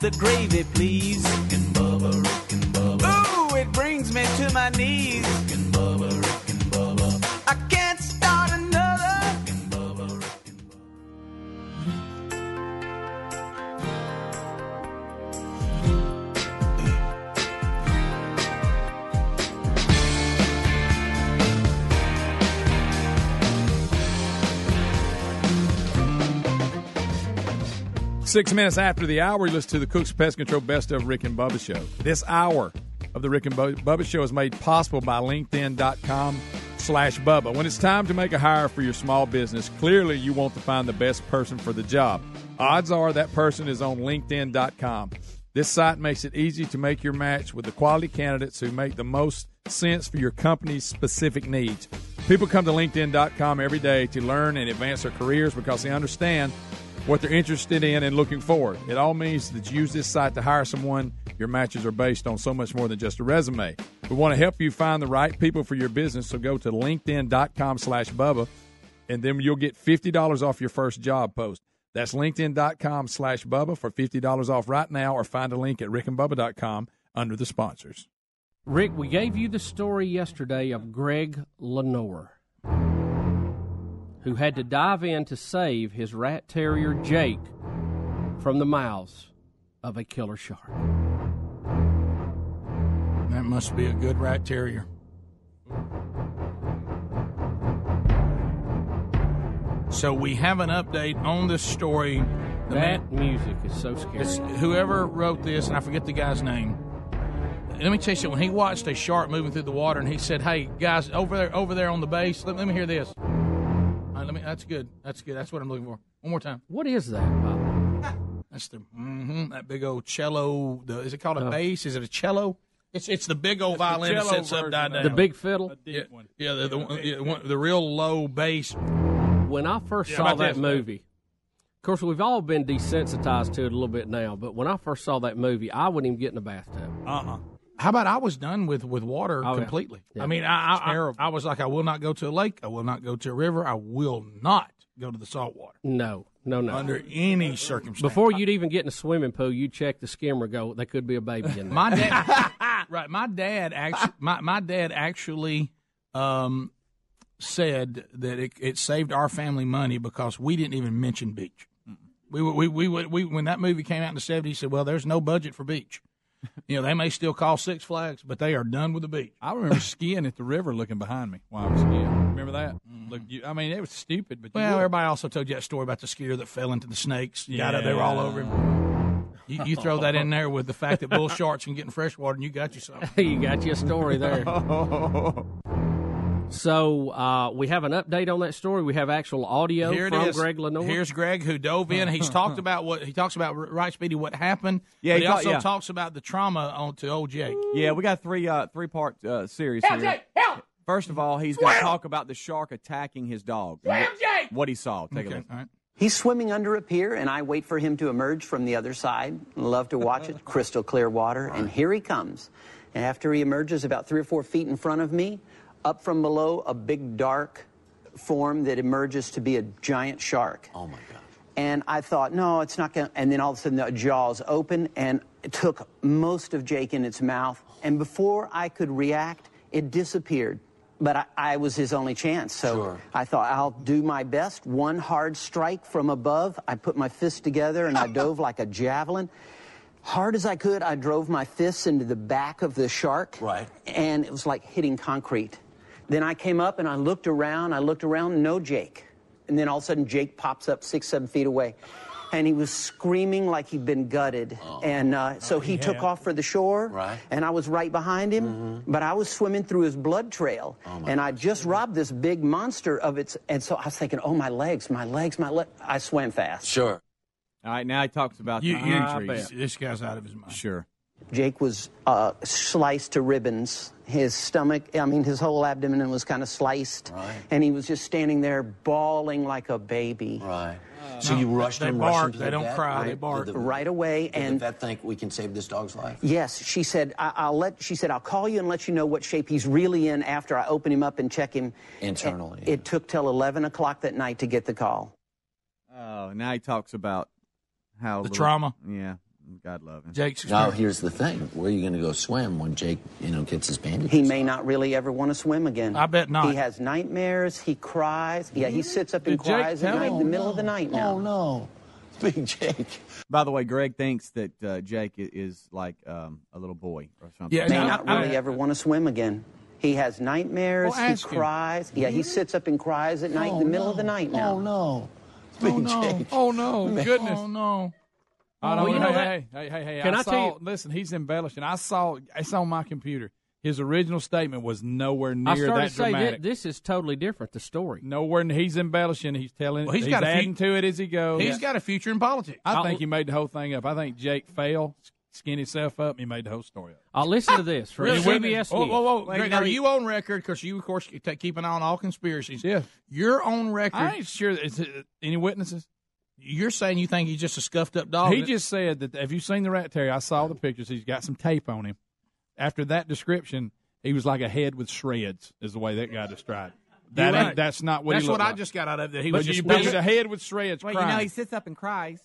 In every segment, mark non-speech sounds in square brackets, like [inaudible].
the gravy, please. Rick and Bubba, Rick and Bubba. Ooh, it brings me to my knees. Six minutes after the hour, you listen to the Cooks Pest Control Best of Rick and Bubba Show. This hour of the Rick and Bu- Bubba Show is made possible by LinkedIn.com slash Bubba. When it's time to make a hire for your small business, clearly you want to find the best person for the job. Odds are that person is on LinkedIn.com. This site makes it easy to make your match with the quality candidates who make the most sense for your company's specific needs. People come to LinkedIn.com every day to learn and advance their careers because they understand what they're interested in and looking for. It all means that you use this site to hire someone. Your matches are based on so much more than just a resume. We want to help you find the right people for your business, so go to linkedin.com slash Bubba, and then you'll get $50 off your first job post. That's linkedin.com slash Bubba for $50 off right now, or find a link at rickandbubba.com under the sponsors. Rick, we gave you the story yesterday of Greg LeNoir, who had to dive in to save his rat terrier Jake from the mouths of a killer shark. That must be a good rat terrier. So we have an update on this story. The That music is so scary. Whoever wrote this, and I forget the guy's name. Let me tell you something. When he watched a shark moving through the water, and he said, "Hey guys, over there, over there on the base, let, let me hear this." That's good. That's good. That's what I'm looking for. One more time. What is that, Bob? That's the mm-hmm, that big old cello. The, is it called a Oh. bass? Is it a cello? It's it's the big old violin that cello sits up version down. of down. The big fiddle? Yeah, yeah, the, the, one- yeah, one- the real low bass. When I first Yeah, saw about that this. movie, of course, we've all been desensitized to it a little bit now, but when I first saw that movie, I wouldn't even get in the bathtub. Uh-uh. How about I was done with with water Oh, completely? Yeah. I mean, I I, I I was like, I will not go to a lake. I will not go to a river. I will not go to the salt water No, no, no. under any circumstance. Before you'd even get in a swimming pool, you check the skimmer. Go, there could be a baby in there. my dad, [laughs] [laughs] right? My dad actually, my, my dad actually um, said that it, it saved our family money because we didn't even mention beach. We, we, we, we, we, when that movie came out in the seventies, he said, "Well, there's no budget for beach. [laughs] You know, they may still call Six Flags, but they are done with the beach." I remember skiing at the river looking behind me while I was skiing. Remember that? Mm-hmm. Look, you, I mean, it was stupid, but Well, everybody also told you that story about the skier that fell into the snakes. Got up, they were all over him. You, you throw that in there with the fact that bull [laughs] sharks can get in fresh water, and you got you something. [laughs] you got you a story there. So uh, we have an update on that story. We have actual audio Here from is. Greg LeNoir. Here's Greg who dove in. He's [laughs] talked about what he talks about right speedy what happened. Yeah, but he he talk- also yeah. talks about the trauma on to old Jake. Yeah, we got three uh, three part uh, series here. First of all, he's going to talk about the shark attacking his dog. and what, what he saw. Take a look. all right. He's swimming under a pier, and I wait for him to emerge from the other side. Love to watch it. [laughs] Crystal clear water. And here he comes. And after he emerges about three or four feet in front of me, up from below, a big dark form that emerges to be a giant shark. Oh, my God. And I thought, no, it's not going to. And then all of a sudden, the jaws open, and it took most of Jake in its mouth. And before I could react, it disappeared. But I, I was his only chance. So I thought, I'll do my best. One hard strike from above. I put my fists together and I [laughs] dove like a javelin. Hard as I could, I drove my fists into the back of the shark. Right. And it was like hitting concrete. Then I came up and I looked around. I looked around, no Jake. And then all of a sudden, Jake pops up six, seven feet away. And he was screaming like he'd been gutted. And uh, so he took off for the shore. Right. And I was right behind him. Mm-hmm. But I was swimming through his blood trail. Oh, and I just robbed this big monster of its. And so I was thinking, oh, my legs, my legs, my legs. I swam fast. Sure. All right, now he talks about You, the you, injuries. this guy's out of his mind. Sure. Jake was uh, sliced to ribbons. His stomach, I mean, his whole abdomen was kind of sliced. Right. And he was just standing there bawling like a baby. Right. So you rushed they him. bark, rushed him to they the don't vet? cry, Did they bark. the- Right away. Did And the vet think we can save this dog's life? yes, she said, I- I'll let, she said, I'll call you and let you know what shape he's really in after I open him up and check him. Internally, It, it took till 11 o'clock that night to get the call. Oh, now he talks about how The little- trauma. Yeah, God love him. Jake's Now, here's the thing. Where are you going to go swim when Jake, you know, gets his bandages? He may not really ever want to swim again. I bet not. He has nightmares. He cries. Yeah, he sits up and Did Jake cries at night in the middle of the night now. Oh, no. Big Jake. By the way, Greg thinks that uh, Jake is like um, a little boy or something. Yeah, May no, not I- really I- ever want to swim again. He has nightmares. Well, he ask him. cries. Yeah, he sits up and cries at night in the middle of the night now. Oh, no. Big Oh, no. Jake. Oh no, [laughs] goodness! Oh no. I Well, you know. know that- Hey, hey, hey, hey! Can I saw, tell you- Listen, he's embellishing. I saw. It's on my computer. His original statement was nowhere near I started that to say dramatic. thi- this is totally different. The story. nowhere. He's embellishing. He's telling. Well, he's he's got a few- adding to it as he goes. He's got a future in politics. I I'll- think he made the whole thing up. I think Jake failed, skinned himself up, and he made the whole story up. I'll listen to this from Really? CBS Whoa, News. whoa, whoa. Wait, Greg, now are you on record? Because you, of course, keep keep an eye on all conspiracies. Yeah. You're on record. I ain't sure. Is it, any witnesses? You're saying you think he's just a scuffed up dog. He just said that. Have you seen the rat Terry? I saw the pictures. He's got some tape on him. After that description, he was like a head with shreds. Is the way that guy described. it. That You're ain't, right. that's not what he That's he what looked I just got out of that. He But was you just but he's a head with shreds. Well, you know, he sits up and cries.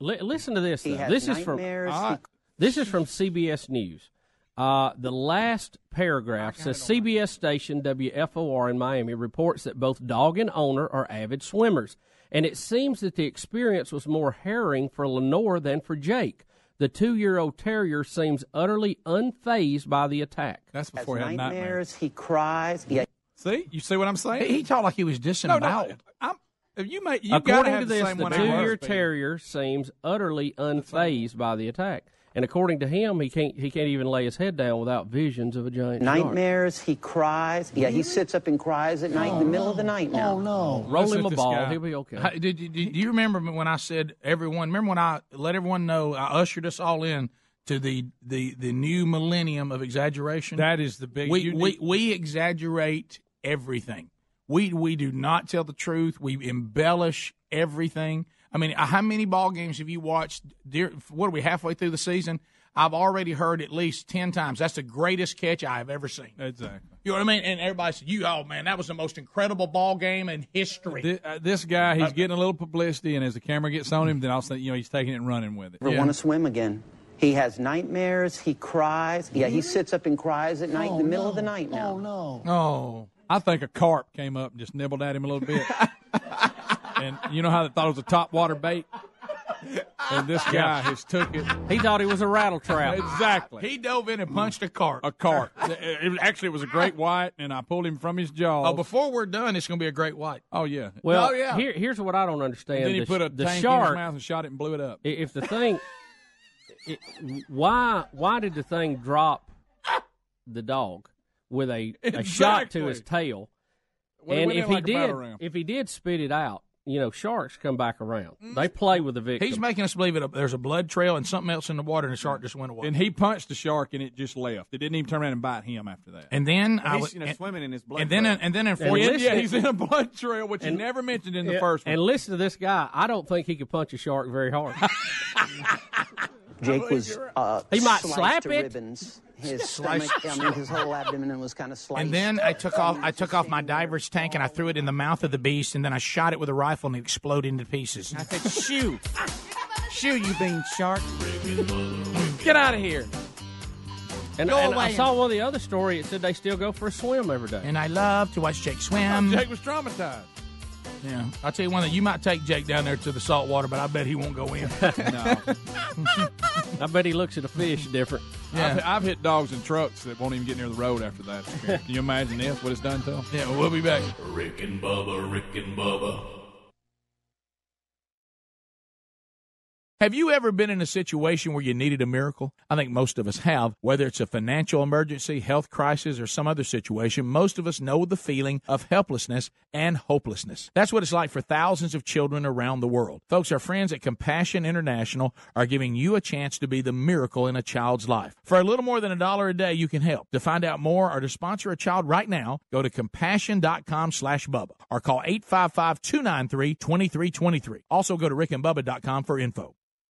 Li- listen to this. Though. This is from nightmares. This is from CBS News. Uh, the last paragraph says CBS station WFOR in Miami reports that both dog and owner are avid swimmers, and it seems that the experience was more harrowing for LeNoir than for Jake. The two-year-old terrier seems utterly unfazed by the attack. That's Has before he had nightmares. nightmares. He cries. Yeah, See, you see what I'm saying? He, he talked like he was no, disemboweled. no. I'm, if you make, you According to this, the one I heard. two-year terrier seems utterly unfazed by the attack, and according to him, he can't he can't even lay his head down without visions of a giant shark. nightmares. He cries. Yeah, he sits up and cries at night in the middle of the oh, night now. Oh, no. Roll Listen him a ball, guy. he'll be okay. Hey, Did, did, did you remember when I said everyone? Remember when I let everyone know I ushered us all in to the the, the new millennium of exaggeration? That is the big. we, we we exaggerate everything. We we do not tell the truth. We embellish everything. I mean, how many ball games have you watched? Dear, what are we halfway through the season? I've already heard at least ten times. That's the greatest catch I have ever seen. exactly. You know what I mean? And everybody said, "You, oh man, that was the most incredible ball game in history." This, uh, this guy, he's getting a little publicity, and as the camera gets on him, then I'll say, you know, he's taking it and running with it. Never want to swim again. He has nightmares. He cries. Yeah, he sits up and cries at night in the middle of the night now. Oh, no. oh, I think a carp came up and just nibbled at him a little bit. [laughs] and you know how they thought it was a top water bait? And this guy has took it He thought he was a rattle trap. exactly. he dove in and punched a cart. a carp. It- it was- actually, it was a great white, and I pulled him from his jaw. Oh, before we're done, it's going to be a great white. Oh, yeah. Well, Oh, yeah. here, here's what I don't understand. And then he the, put a the tank in his mouth and shot it and blew it up. If the thing, [laughs] it, why why did the thing drop the dog with a, a shot to his tail? Well, and if in he like did, if he did spit it out, you know, sharks come back around. They play with the victim. He's making us believe that there's a blood trail and something else in the water, and the shark just went away. And he punched the shark, and it just left. It didn't even turn around and bite him after that. And then I He's was, you know, and, swimming in his blood. and then trail. and then in And four, listen- yeah, [laughs] he's in a blood trail, which And- he never mentioned in the Yeah, first one. and listen to this guy. I don't think he could punch a shark very hard. [laughs] Jake [laughs] was uh, He might sliced slap to it. ribbons. His [laughs] stomach, I mean, his whole abdomen was kind of sliced. and then I took off I took off my diver's tank and I threw it in the mouth of the beast, and then I shot it with a rifle and it exploded into pieces. I said, "Shoot, shoot, you being shark." Get out of here. And, Go and away. I saw one of the other story. It said they still go for a swim every day. And I love to watch Jake swim. Jake was traumatized. Yeah, I'll tell you one thing. you might take Jake down there to the salt water, but I bet he won't go in. [laughs] No. [laughs] I bet he looks at a fish different. I've, I've hit dogs in trucks that won't even get near the road after that. [laughs] Can you imagine this? What it's done to them? yeah, we'll be back. Rick and Bubba, Rick and Bubba. Have you ever been in a situation where you needed a miracle? I think most of us have. Whether it's a financial emergency, health crisis, or some other situation, most of us know the feeling of helplessness and hopelessness. That's what it's like for thousands of children around the world. Folks, our friends at Compassion International are giving you a chance to be the miracle in a child's life. For a little more than a dollar a day, you can help. To find out more or to sponsor a child right now, go to compassion.com slash Bubba or call 855-293-2323. Also go to rickandbubba.com for info.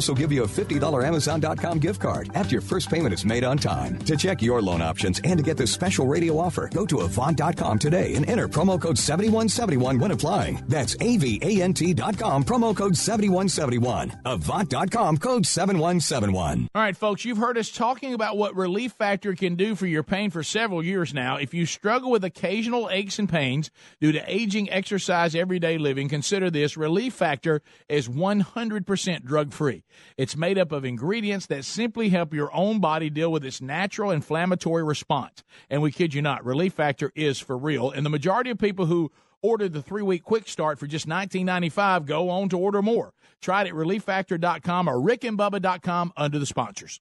also give you a $50 Amazon.com gift card after your first payment is made on time. To check your loan options and to get this special radio offer, go to Avant.com today and enter promo code 7171 when applying. That's AVANT.com, promo code 7171. Avant.com, code 7171. All right, folks, you've heard us talking about what Relief Factor can do for your pain for several years now. If you struggle with occasional aches and pains due to aging, exercise, everyday living, consider this Relief Factor is 100% drug free. It's made up of ingredients that simply help your own body deal with its natural inflammatory response. And we kid you not, Relief Factor is for real. And the majority of people who ordered the three week quick start for just $19.95 go on to order more. Try it at relieffactor.com or rickandbubba.com under the sponsors.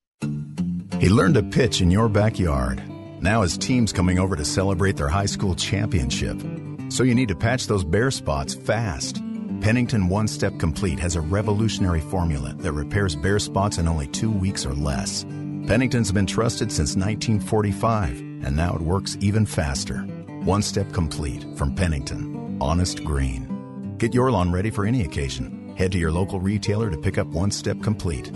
He learned to pitch in your backyard. Now his team's coming over to celebrate their high school championship. So you need to patch those bare spots fast. Pennington One Step Complete has a revolutionary formula that repairs bare spots in only two weeks or less. Pennington's been trusted since 1945, and now it works even faster. One Step Complete from Pennington. Honest Green. Get your lawn ready for any occasion. Head to your local retailer to pick up One Step Complete.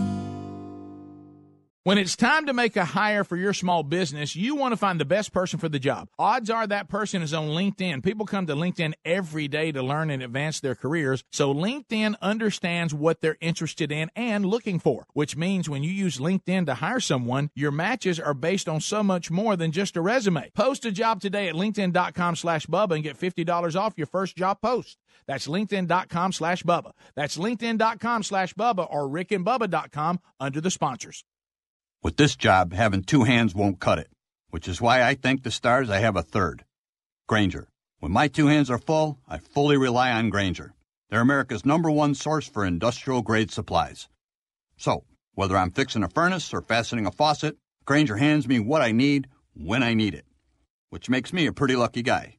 When it's time to make a hire for your small business, you want to find the best person for the job. Odds are that person is on LinkedIn. People come to LinkedIn every day to learn and advance their careers. So LinkedIn understands what they're interested in and looking for, which means when you use LinkedIn to hire someone, your matches are based on so much more than just a resume. Post a job today at LinkedIn.com slash Bubba and get $50 off your first job post. That's LinkedIn.com slash Bubba. That's LinkedIn.com slash Bubba or RickandBubba.com under the sponsors. With this job, having two hands won't cut it, which is why I thank the stars I have a third. Grainger. When my two hands are full, I fully rely on Grainger. They're America's number one source for industrial grade supplies. So, whether I'm fixing a furnace or fastening a faucet, Grainger hands me what I need when I need it, which makes me a pretty lucky guy.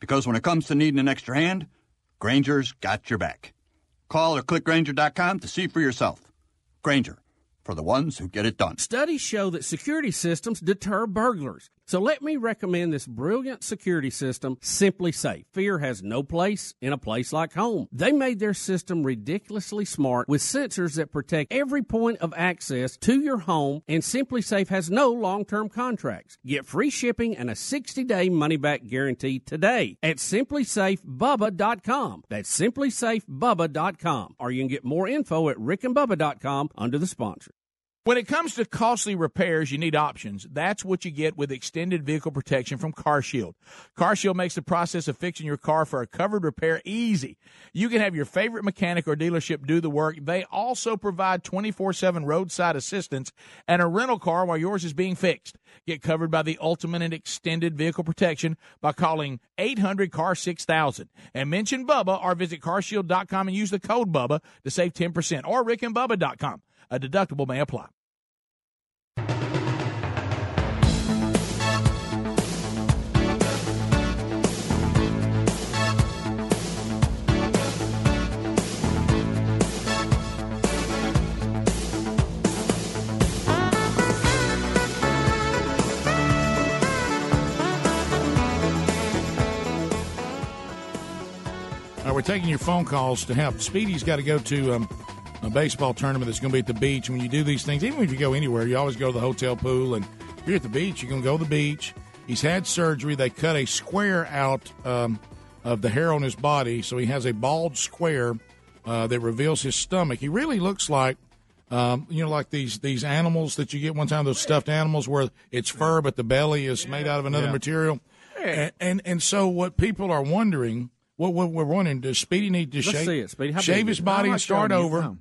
Because when it comes to needing an extra hand, Grainger's got your back. Call or click Grainger.com to see for yourself. Grainger for the ones who get it done. Studies show that security systems deter burglars. So let me recommend this brilliant security system, SimpliSafe. Fear has no place in a place like home. They made their system ridiculously smart with sensors that protect every point of access to your home, and SimpliSafe has no long term contracts. Get free shipping and a 60 day money back guarantee today at simplysafebubba.com. That's simplysafebubba.com. Or you can get more info at rickandbubba.com under the sponsor. When it comes to costly repairs, you need options. That's what you get with extended vehicle protection from CarShield. CarShield makes the process of fixing your car for a covered repair easy. You can have your favorite mechanic or dealership do the work. They also provide 24/7 roadside assistance and a rental car while yours is being fixed. Get covered by the ultimate and extended vehicle protection by calling 800 car 6000 and mention Bubba or visit carshield.com and use the code Bubba to save 10% or rickandbubba.com. A deductible may apply. We're taking your phone calls to help. Speedy's got to go to um, a baseball tournament that's going to be at the beach. When you do these things, even if you go anywhere, you always go to the hotel pool. And if you're at the beach, you're going to go to the beach. He's had surgery. They cut a square out um, of the hair on his body, so he has a bald square uh, that reveals his stomach. He really looks like. Um, you know, like these these animals that you get one time, those stuffed animals where it's fur, but the belly is made out of another Yeah. material. And, and and so what people are wondering, what, what we're wondering, does Speedy need to Let's shave, see it, Speedy. Shave his body and start over? No.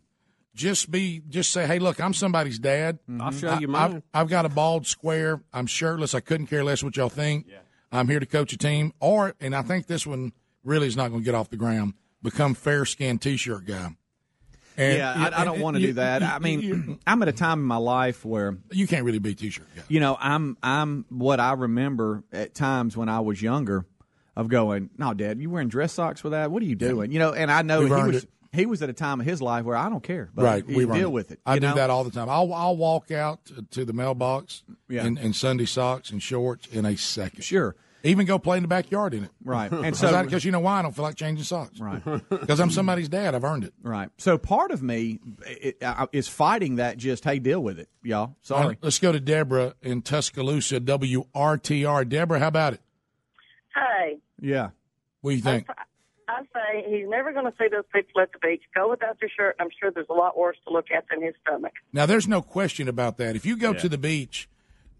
Just be, just say, hey, look, I'm somebody's dad. Mm-hmm. I'll show you I- I've, mine. I've got a bald square. I'm shirtless. I couldn't care less what y'all think. I'm here to coach a team. Or, and I think this one really is not going to get off the ground. Become fair skinned T-shirt guy. And- yeah, I, I don't want to do that. you- I mean, you- I'm at a time in my life where you can't really be a t-shirt guy. You know, I'm I'm what I remember at times when I was younger of going, "No, Dad, you wearing dress socks with that? What are you doing?" You know, and I know We've he was it. he was at a time of his life where I don't care, but right, we run deal with it. I you do know? that all the time. I'll I'll walk out to, to the mailbox Yeah. in, in Sunday socks and shorts in a second. Sure. Even go play in the backyard in it. Right. [laughs] And And so- so because you know why I don't feel like changing socks. Right. [laughs] Because I'm somebody's dad. I've earned it. Right. So part of me uh, is fighting that. Just hey, deal with it, y'all. Sorry. Now, let's go to Deborah in Tuscaloosa, WRTR. Deborah, how about it? Hey, Yeah. What do you think? I say he's never going to see those people at the beach. Go without your shirt. I'm sure there's a lot worse to look at than his stomach. Now, there's no question about that. If you go Yeah. to the beach,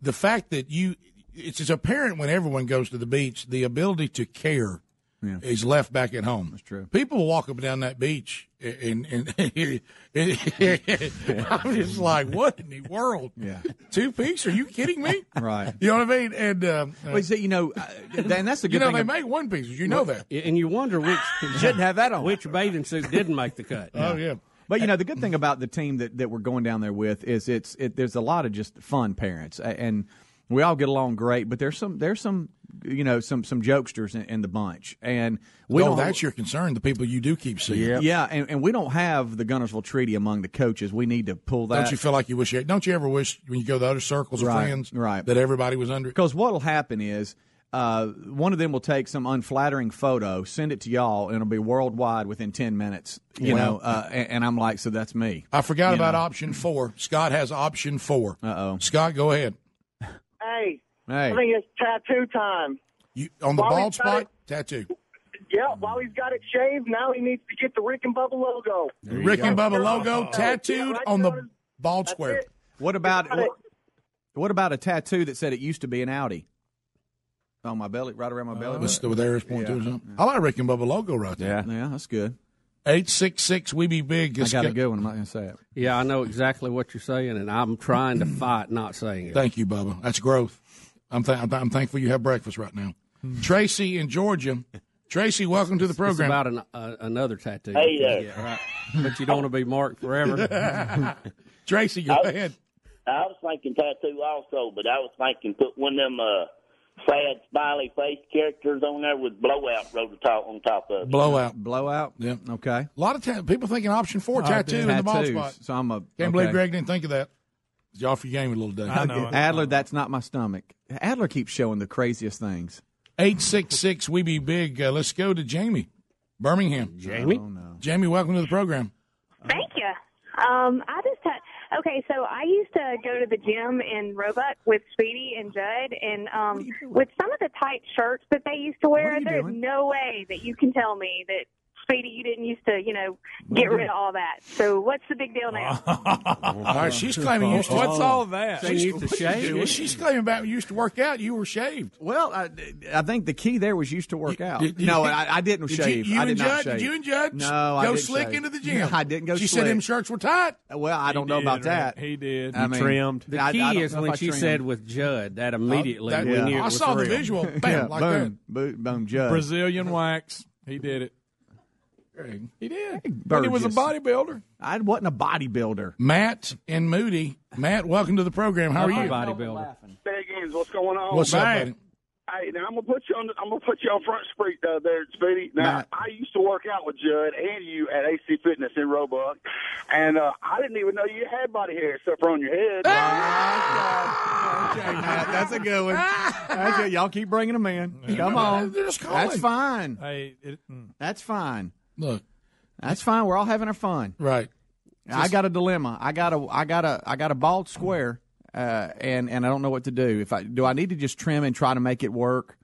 the fact that you, it's, it's apparent when everyone goes to the beach, the ability to care is left back at home. That's true. People walk up and down that beach, and, [laughs] and, I'm just like, what in the world? Yeah. Two piece? Are you kidding me? [laughs] Right. You know what I mean? And um, Well, see, you know, uh, and that's the [laughs] good you know thing. they ab- make one pieces. You know that. And you wonder which shouldn't have that on. Which bathing suit didn't make the cut? Oh yeah. But you know the good thing about the team that, that we're going down there with is it's it, there's a lot of just fun parents and we all get along great. But there's some there's some you know some some jokesters in, in the bunch and we oh, don't. that's your concern. The people you do keep seeing. yeah, and, and we don't have the Guntersville Treaty among the coaches. We need to pull that. Don't you feel like you wish? You, don't you ever wish when you go to other circles of Right, friends, right. that everybody was under? it? Because what will happen is uh, one of them will take some unflattering photo, send it to y'all, and it'll be worldwide within ten minutes. You Well- know, uh, and, and I'm like, so that's me. I forgot You about know. option four. Scott has option four. Uh oh. Scott, go ahead. Hey, Hey. I think it's tattoo time. You on the While bald spot it- tattoo. Yeah, while he's got it shaved, now he needs to get the Rick and Bubba logo. Rick and Bubba logo oh, Yeah, tattooed right on there the bald square. it. What about what, what about a tattoo that said it used to be an Audi on my belly, right around my belly? Let's do with Aries point Yeah. two or something. I like Rick and Bubba logo right there. Yeah, yeah, that's good. Eight six six. We be big. I It's got a good one. I'm not going to say it. Yeah, I know exactly what you're saying, and I'm trying to [clears throat] fight not saying it. Thank you, Bubba. That's growth. I'm, th- I'm, th- I'm thankful you have breakfast right now. Tracy in Georgia. Tracy, welcome to the It's program. about an, uh, another tattoo. Hey you there. get, right? But you don't want to be marked forever. [laughs] Tracy, go I- ahead. I was thinking tattoo also, but I was thinking put one of them uh, sad smiley face characters on there with blowout wrote the top on top of it. Blowout. Blowout. Yeah. Okay. A lot of ta- people thinking option four Oh, tattoo in the bald spot. So I'm a Can't okay. believe Greg didn't think of that. You off your game a little day. I know. Adler, that's not my stomach. Adler keeps showing the craziest things. Eight six six. We be big. Uh, let's go to Jamie, Birmingham. Jamie. Jamie, welcome to the program. Thank you. Um, I just had okay. So I used to go to the gym in Roebuck with Speedy and Judd, and um, with some of the tight shirts that they used to wear, there's no way that you can tell me that Speedy, you didn't used to, you know, get rid of all that. So what's the big deal now? [laughs] All right, she's claiming you used to. What's all of that? She's, used to shave? Well, she's claiming about you used to work out. You were shaved. Well, I, I think the key there was used to work out. did- no, I, I didn't Did you- shave. you I did and not Judd- shave. did you and Judd No, go I didn't slick shave. into the gym? I didn't go. Slick. She slick. said them shirts were tight. Well, I don't know about that. He did. I mean, The I- I key don't is when she said with Judd, that uh, immediately that- we yeah. knew it I was saw the real. visual. [laughs] Bam, like boom, boom, boom, Judd. Brazilian wax. He did it. He did. But he was a bodybuilder. I wasn't a bodybuilder. Matt and Moody. Matt, welcome to the program. How are you? Bodybuilder. Beggins, what's going on? What's up, buddy? Hey, now I'm gonna put you on. I'm gonna put you on front street uh, there, Speedy. Now Matt. I used to work out with Judd and you at AC Fitness in Roebuck, and uh, I didn't even know you had body hair except for on your head. Okay, Matt, that's a good one. That's good. Y'all keep bringing them in. Come on. Just calling. That's fine. Hey, it, mm. That's fine. Look, That's fine. We're all having our fun. right. I got a dilemma. I got a I got a I got a bald square, uh, and and I don't know what to do. If I do, I need to just trim and try to make it work.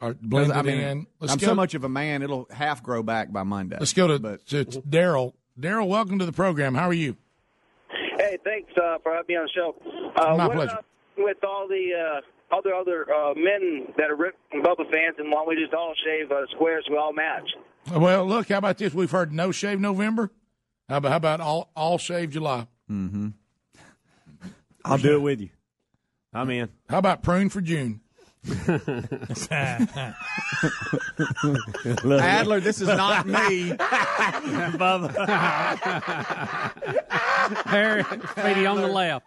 Or blend I mean, in. Let's I'm go- so much of a man; it'll half grow back by Monday. Let's go to, But- to Daryl. Daryl, welcome to the program. How are you? Hey, thanks uh, for having me on the show. Uh, My pleasure. with all the uh, other other uh, men that are Rick and Bubba fans, and why don't we just all shave uh, squares so we all match? Well, look, how about this? We've heard no shave November. How about, how about all all shave July? Mm-hmm. [laughs] I'll do it with you. I'm in. How about prune for June? [laughs] [laughs] Adler, this is not me. Harry, Speedy on the left.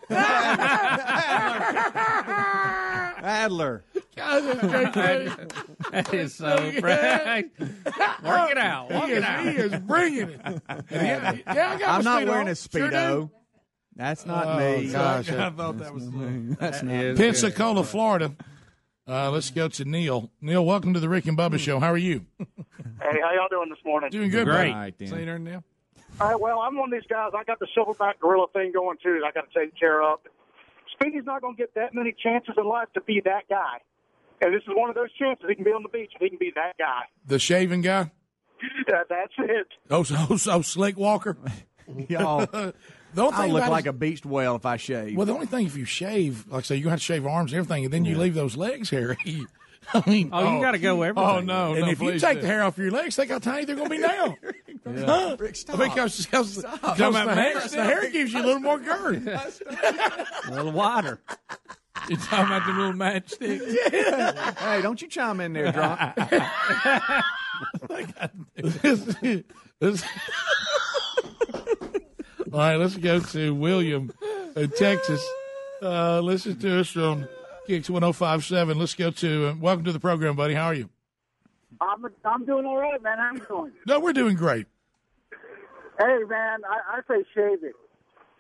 Adler. [laughs] that is so right. [laughs] Work it out. Work he, it is, out. he is bringing it. [laughs] Yeah, yeah, I got I'm my not wearing a on. Sure do. speedo. That's not Oh, me. gosh. I thought that was That's not Pensacola, Florida. Uh, let's go to Neil. Neil, welcome to the Rick and Bubba Show. How are you? Hey, how y'all doing this morning? Doing good, Great. buddy. See you there, Neil. All right, well, I'm one of these guys. I got the silverback gorilla thing going too. That I got to take care of. Speedy's not going to get that many chances in life to be that guy, and this is one of those chances. He can be on the beach and he can be that guy. The shaving guy? That, that's it. Oh, so, oh, [laughs] so Slick Walker? [laughs] Y'all, [laughs] the only I look like it- a beached whale if I shave. Well, the only thing if you shave, like I say, you have to shave arms and everything, and then you leave those legs hairy. I mean, Oh, you oh. gotta go oh, everything. Oh no! And no, if you take do. the hair off your legs, think how tiny they're going to be now. Huh? stop. Because, because, because the, hair, the hair gives you a little more girth. A little wider. You talking about the little matchstick? [laughs] hey, don't you chime in there, drunk. All right, let's go to William in Texas. Uh, listen to us on Kicks 1057. Let's go to, uh, welcome to the program, buddy. How are you? I'm I'm doing all right, man. How you doing? No, we're doing great. Hey, man, I, I say shave it.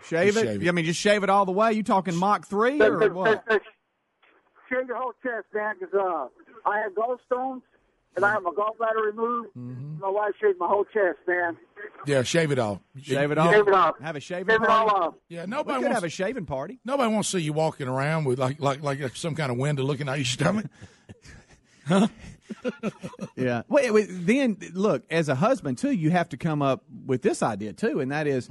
Shave it? Shave it. I mean, just shave it all the way. You talking Mach three or what? Shave your whole chest, man, because uh, I have gallstones and I have my gallbladder removed. Mm-hmm. My wife shaved my whole chest, man. Yeah, shave it off. Shave it Yeah. off. Shave it off. Have a shaving Shave it all off. Yeah, We nobody could wants have a shaving party. Nobody wants to see you walking around with like like like some kind of window looking out your stomach. [laughs] Huh? yeah. Wait, wait, then look, as a husband too, you have to come up with this idea too, and that is,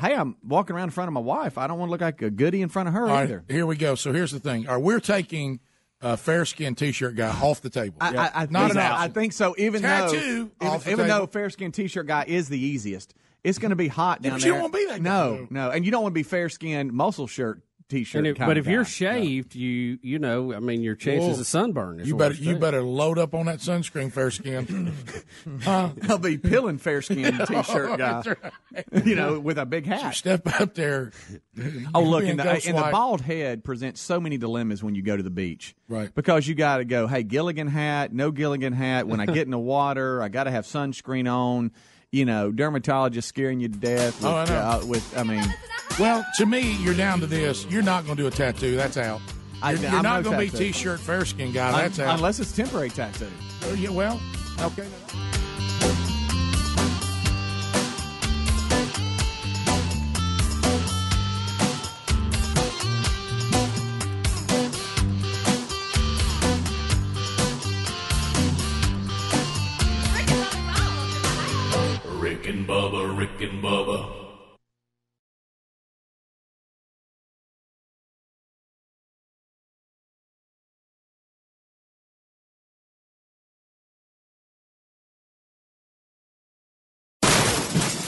hey, I'm walking around in front of my wife. I don't want to look like a goody in front of her All right, either. here we go. So here's the thing: Are we're taking uh, fair skinned T-shirt guy off the table? I, I, I not think, an so. option. I think so. Even Tattoo though, even, even though fair skinned t-shirt guy is the easiest, it's going to be hot Yeah, down but you there. don't wanna be that guy, No, though. no, and you don't want to be fair skinned muscle shirt t-shirt. And if- kind but of if you're guy. shaved, you you know, I mean, your chances Whoa. of sunburn. Is You better you too. better load up on that sunscreen, fair skin. huh? [laughs] I'll be peeling fair skin [laughs] t-shirt guy, right. you know, with a big hat. Step up there. Oh, look, Being and the, and the bald head presents so many dilemmas when you go to the beach. Right. Because you got to go, hey, Gilligan hat, no Gilligan hat. When I [laughs] get in the water, I got to have sunscreen on. You know, dermatologist scaring you to death. With, Oh, I know. Uh, with, I mean, Well, to me, you're down to this. You're not going to do a tattoo. That's out. I- You're, I'm you're not no going to be. T-shirt fair skin guy. That's out. unless it's temporary tattoo. Oh, yeah, well, okay.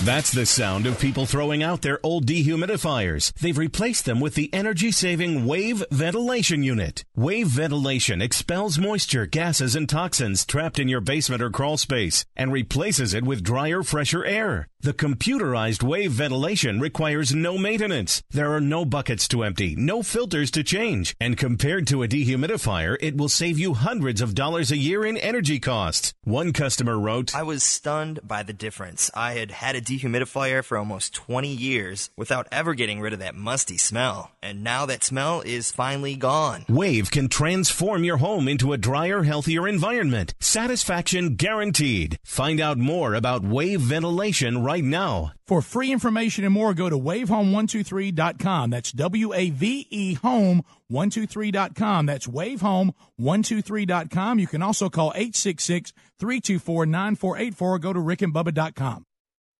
That's the sound of people throwing out their old dehumidifiers. They've replaced them with the energy-saving Wave Ventilation Unit. Wave Ventilation expels moisture, gases, and toxins trapped in your basement or crawl space and replaces it with drier, fresher air. The computerized Wave Ventilation requires no maintenance. There are no buckets to empty, no filters to change, and compared to a dehumidifier, it will save you hundreds of dollars a year in energy costs. One customer wrote, I was stunned by the difference. I had had a dehumidifier for almost 20 years without ever getting rid of that musty smell. And now that smell is finally gone. Wave can transform your home into a drier, healthier environment. Satisfaction guaranteed. Find out more about Wave Ventilation right right now. For free information and more, go to wavehome123.com. That's W A V E home123.com. That's wavehome123.com. You can also call 866 324 9484 or go to rickandbubba.com.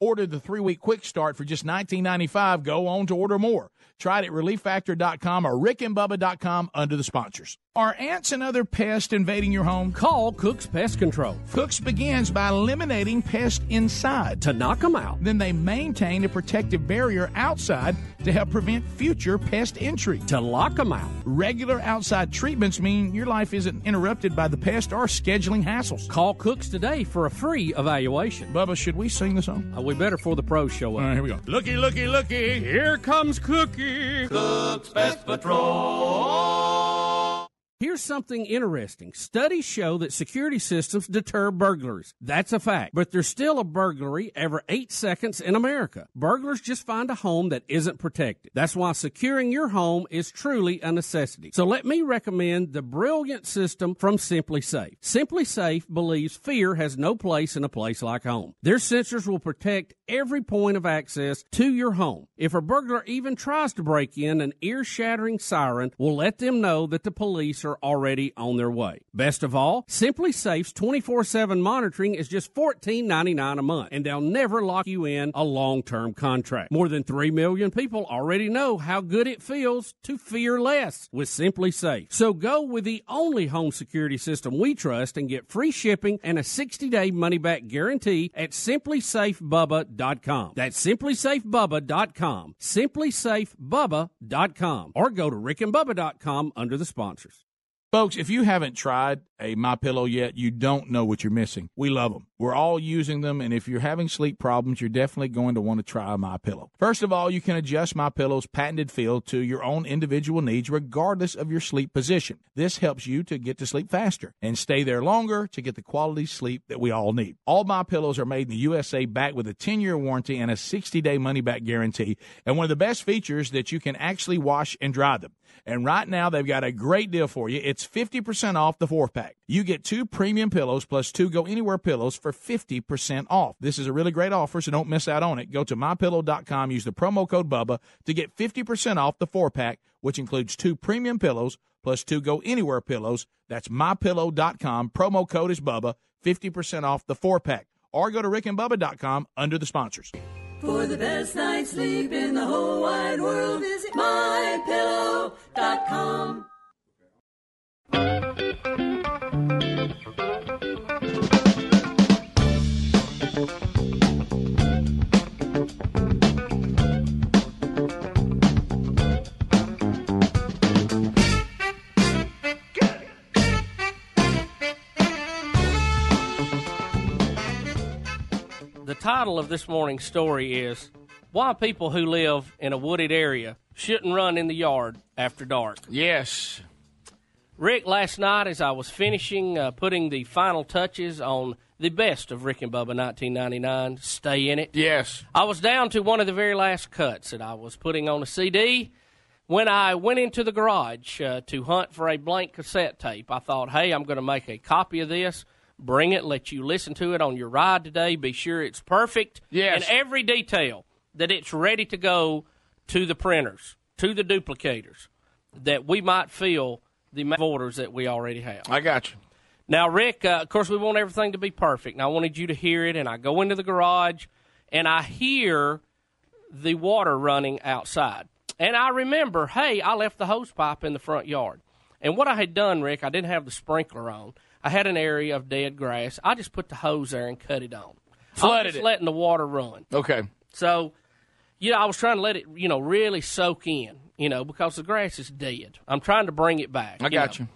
order the three week quick start for just $19.95 go on to order more. Try it at relieffactor.com or rickandbubba.com under the sponsors. Are ants and other pests invading your home? Call Cook's Pest Control. Cook's begins by eliminating pests inside. To knock them out. Then they maintain a protective barrier outside to help prevent future pest entry. To lock them out. Regular outside treatments mean your life isn't interrupted by the pest or scheduling hassles. Call Cook's today for a free evaluation. Bubba, should we sing the song? We better for the pros show up. All right, here we go. Looky, looky, looky. Here comes Cookie. Cook's Pest Patrol. Here's something interesting. Studies show that security systems deter burglars. That's a fact. But there's still a burglary every eight seconds in America. Burglars just find a home that isn't protected. That's why securing your home is truly a necessity. So let me recommend the brilliant system from SimpliSafe. Simply Safe believes fear has no place in a place like home. Their sensors will protect every point of access to your home. If a burglar even tries to break in, an ear shattering siren will let them know that the police are already on their way. Best of all, SimpliSafe's 24 7 monitoring is just $14.99 a month, and they'll never lock you in a long term contract. More than 3 million people already know how good it feels to fear less with SimpliSafe. So go with the only home security system we trust and get free shipping and a 60 day money back guarantee at simplysafebubba.com. That's simplysafebubba.com. Simplysafebubba.com. Or go to rickandbubba.com under the sponsors. Folks, if you haven't tried a My Pillow yet, you don't know what you're missing. We love them. We're all using them, and if you're having sleep problems, you're definitely going to want to try My Pillow. First of all, you can adjust My Pillow's patented feel to your own individual needs, regardless of your sleep position. This helps you to get to sleep faster and stay there longer to get the quality sleep that we all need. All My Pillows are made in the USA, backed with a 10-year warranty and a 60-day money-back guarantee. And one of the best features that you can actually wash and dry them. And right now, they've got a great deal for you. It's 50% off the four pack. You get two premium pillows plus two go anywhere pillows for 50% off. This is a really great offer, so don't miss out on it. Go to mypillow.com, use the promo code BUBBA to get 50% off the four pack, which includes two premium pillows plus two go anywhere pillows. That's mypillow.com. Promo code is BUBBA, 50% off the four pack. Or go to rickandbubba.com under the sponsors. For the best night's sleep in the whole wide world, visit mypillow.com. The title of this morning's story is Why People Who Live in a Wooded Area Shouldn't Run in the Yard After Dark. Yes. Rick, last night as I was finishing uh, putting the final touches on the best of Rick and Bubba 1999, Stay in It. Yes. I was down to one of the very last cuts that I was putting on a CD when I went into the garage uh, to hunt for a blank cassette tape, I thought, hey, I'm going to make a copy of this, bring it, let you listen to it on your ride today, be sure it's perfect Yes. in every detail, that it's ready to go to the printers, to the duplicators, that we might fill the orders that we already have. I got you. Now, Rick, uh, of course, we want everything to be perfect. And I wanted you to hear it. And I go into the garage and I hear the water running outside. And I remember, hey, I left the hose pipe in the front yard. And what I had done, Rick, I didn't have the sprinkler on. I had an area of dead grass. I just put the hose there and cut it on. Flooded it. letting the water run. Okay. So, you know, I was trying to let it, you know, really soak in, you know, because the grass is dead. I'm trying to bring it back. I got know. you.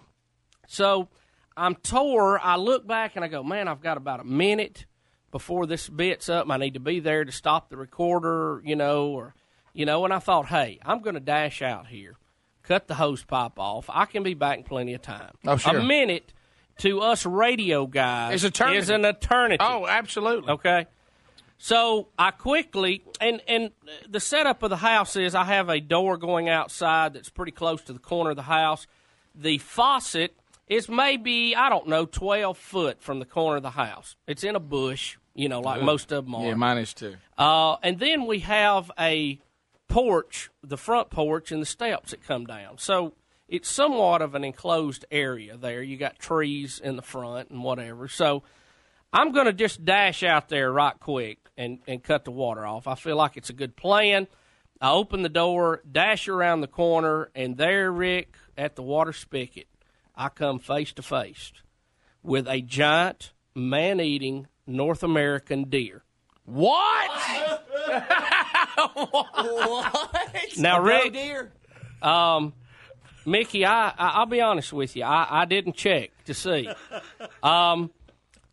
So I'm tore. I look back and I go, man, I've got about a minute before this bit's up. I need to be there to stop the recorder, you know, or, you know, and I thought, hey, I'm going to dash out here, cut the hose pipe off. I can be back in plenty of time. Oh, sure. A minute to us radio guys Is eternity. is an eternity. Oh, absolutely. Okay. So I quickly and and the setup of the house is I have a door going outside that's pretty close to the corner of the house. The faucet is maybe I don't know twelve foot from the corner of the house. It's in a bush, you know, like Good. most of them are. Yeah, mine is too. Uh, and then we have a porch, the front porch, and the steps that come down. So it's somewhat of an enclosed area there. You got trees in the front and whatever. So I'm going to just dash out there right quick and, and cut the water off. I feel like it's a good plan. I open the door, dash around the corner, and there, Rick, at the water spigot, I come face to face with a giant man eating North American deer. What? [laughs] what? Now, Rick, deer? um, Mickey, I, I I'll be honest with you, I, I didn't check to see. [laughs] Um,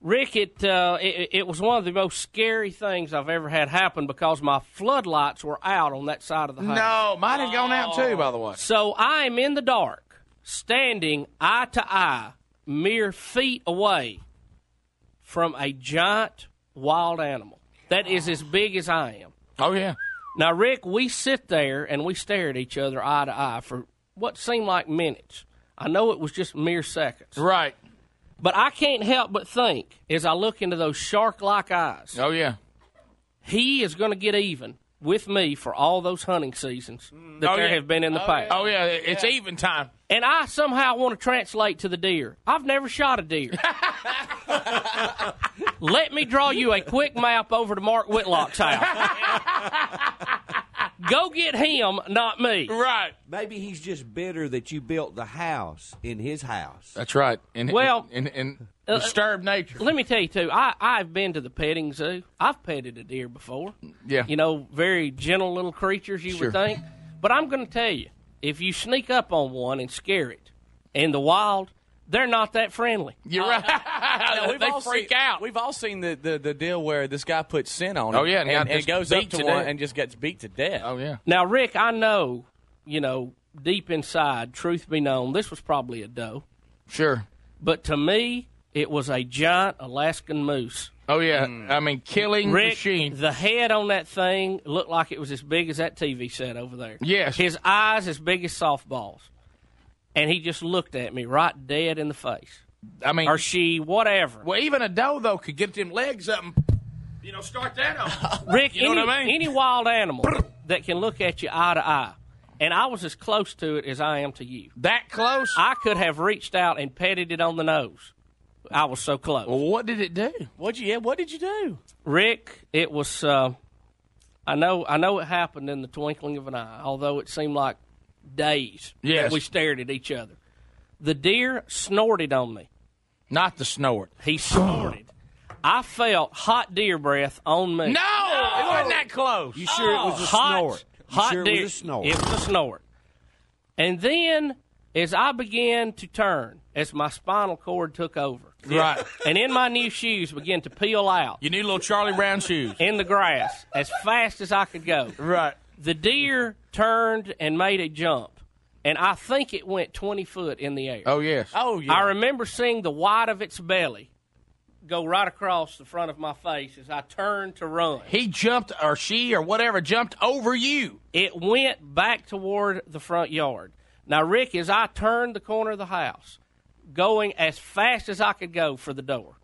Rick, it, uh, it it was one of the most scary things I've ever had happen because my floodlights were out on that side of the house. No, mine had gone out too, by the way. So I am in the dark, standing eye to eye, mere feet away from a giant wild animal that is as big as I am. Oh yeah. Now, Rick, we sit there and we stare at each other eye to eye for what seemed like minutes. I know it was just mere seconds. Right. But I can't help but think as I look into those shark like eyes, Oh yeah. he is going to get even with me for all those hunting seasons that Oh, there yeah. have been in the oh, past. Oh yeah, it's even time. And I somehow want to translate to the deer. I've never shot a deer. [laughs] Let me draw you a quick map over to Mark Whitlock's house. [laughs] Go get him, not me. Right. Maybe he's just bitter that you built the house in his house. That's right. And Well, in, in, uh, disturbed nature. Let me tell you too. I I've been to the petting zoo. I've petted a deer before. Yeah. You know, very gentle little creatures. You Sure. would think, but I'm going to tell you, if you sneak up on one and scare it in the wild, they're not that friendly. You're uh, right. No, uh, [laughs] we've they all freak seen, out. We've all seen the, the, the deal where this guy puts scent on it. Oh, yeah, and and, and goes up to, to one and just gets beat to death. Oh yeah. Now, Rick, I know, you know, deep inside, truth be known, this was probably a doe. Sure. But to me, it was a giant Alaskan moose. Oh yeah. Mm. I mean, killing Rick, machine. the head on that thing looked like it was as big as that TV set over there. Yes. His eyes as big as softballs. And he just looked at me right dead in the face. I mean, or she, whatever. Well, even a doe though could get them legs up and you know start that up. [laughs] Rick, you know any, what I mean? any wild animal that can look at you eye to eye, and I was as close to it as I am to you. That close? I could have reached out and petted it on the nose. I was so close. Well, what did it do? What'd you? Yeah, what did you do? Rick, it was. Uh, I know. I know it happened in the twinkling of an eye. Although it seemed like days Yes. that we stared at each other. The deer snorted on me. Not the snort. He snorted. I felt hot deer breath on me. No, it wasn't that close. You sure it was a hot, snort? You Hot sure it deer. was a snort? It was a snort. And then, as I began to turn, as my spinal cord took over, Right. and in my new shoes began to peel out You need little Charlie Brown shoes. in the grass as fast as I could go. Right. The deer turned and made a jump, and I think it went 20 foot in the air. Oh yes. Oh yeah. I remember seeing the white of its belly go right across the front of my face as I turned to run. He jumped, or she, or whatever, jumped over you. It went back toward the front yard. Now, Rick, as I turned the corner of the house, going as fast as I could go for the door,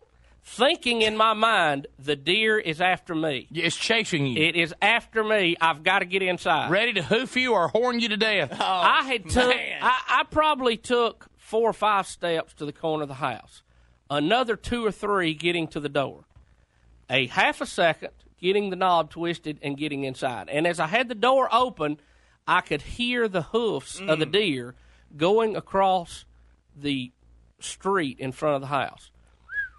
thinking in my mind, the deer is after me. It's chasing you. It is after me. I've got to get inside. Ready to hoof you or horn you to death. [laughs] Oh, I had took. man. I, I probably took four or five steps to the corner of the house. Another two or three getting to the door. A half a second getting the knob twisted and getting inside. And as I had the door open, I could hear the hoofs of the mm. deer going across the street in front of the house.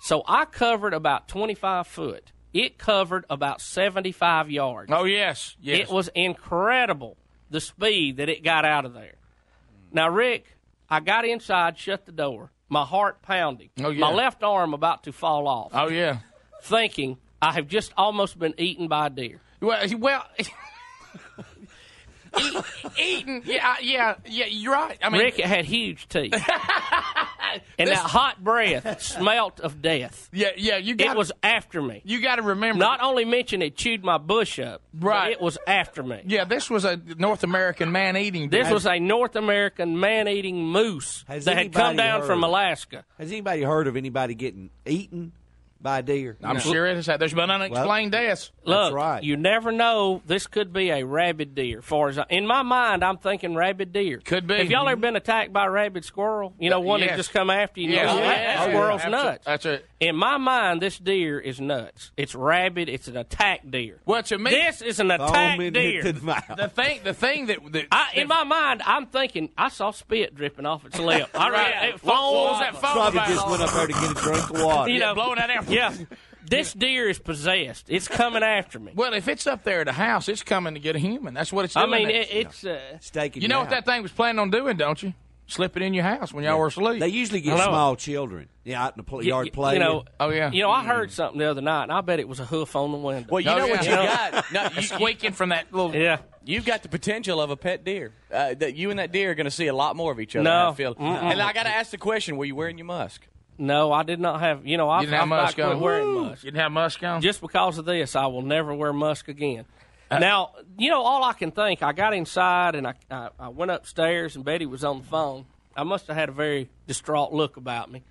So I covered about 25 foot. It covered about 75 yards. Oh, yes. yes. It was incredible the speed that it got out of there. Now, Rick, I got inside, shut the door, my heart pounding, Oh, yeah. my left arm about to fall off. Oh, yeah. Thinking I have just almost been eaten by a deer. Well, well [laughs] [laughs] eat, eating. Yeah, yeah, yeah. You're right. I mean, Rick, it had huge teeth. [laughs] and that hot breath smelt of death. Yeah, yeah. You got It was after me. You got to remember. Not only mention it chewed my bush up, but Right. it was after me. Yeah, this was a North American man eating. This was a North American man-eating moose that had come anybody down from Alaska. Has anybody heard of anybody getting eaten by a deer? I'm sure it has. There's been unexplained deaths. Look, you never know. This could be a rabid deer. Far as I, in my mind, I'm thinking rabid deer. Could be. Have y'all ever been attacked by a rabid squirrel? You know, one Yes. that just come after you. and Yes. you go, Yeah. that, that squirrel's Absol- nuts. That's it. In my mind, this deer is nuts. It's rabid. It's an attack deer. Well, to me, this is an attack deer. The thing, the thing that, that I, in my mind, I'm thinking I saw spit dripping off its lip. [laughs] I Right. it What- foam. what was that foam Probably just went up there to get a drink of water. You Yeah, know, blowing that air. Yeah, this deer is possessed. It's coming after me. Well, if it's up there at the house, it's coming to get a human. That's what it's doing. I mean, it, it's uh, Staking you know you what that thing was planning on doing, don't you? Slip it in your house when y'all were asleep. They usually get small children yeah, out in the yard y- playing. You know, Oh, yeah. You know, I heard something the other night, and I bet it was a hoof on the window. Well, you Oh, know what you got. [laughs] No, you, squeaking from that little. yeah. You've got the potential of a pet deer. Uh, that you and that deer are going to see a lot more of each other. No. I feel. Mm-mm. And I got to ask the question: Were you wearing your musk? No, I did not have. You know, I You didn't have I'm musk to quit on. wearing Woo! musk. You didn't have musk on. Just because of this, I will never wear musk again. Uh, now, you know, all I can think, I got inside and I, I, I went upstairs, and Betty was on the phone. I must have had a very distraught look about me.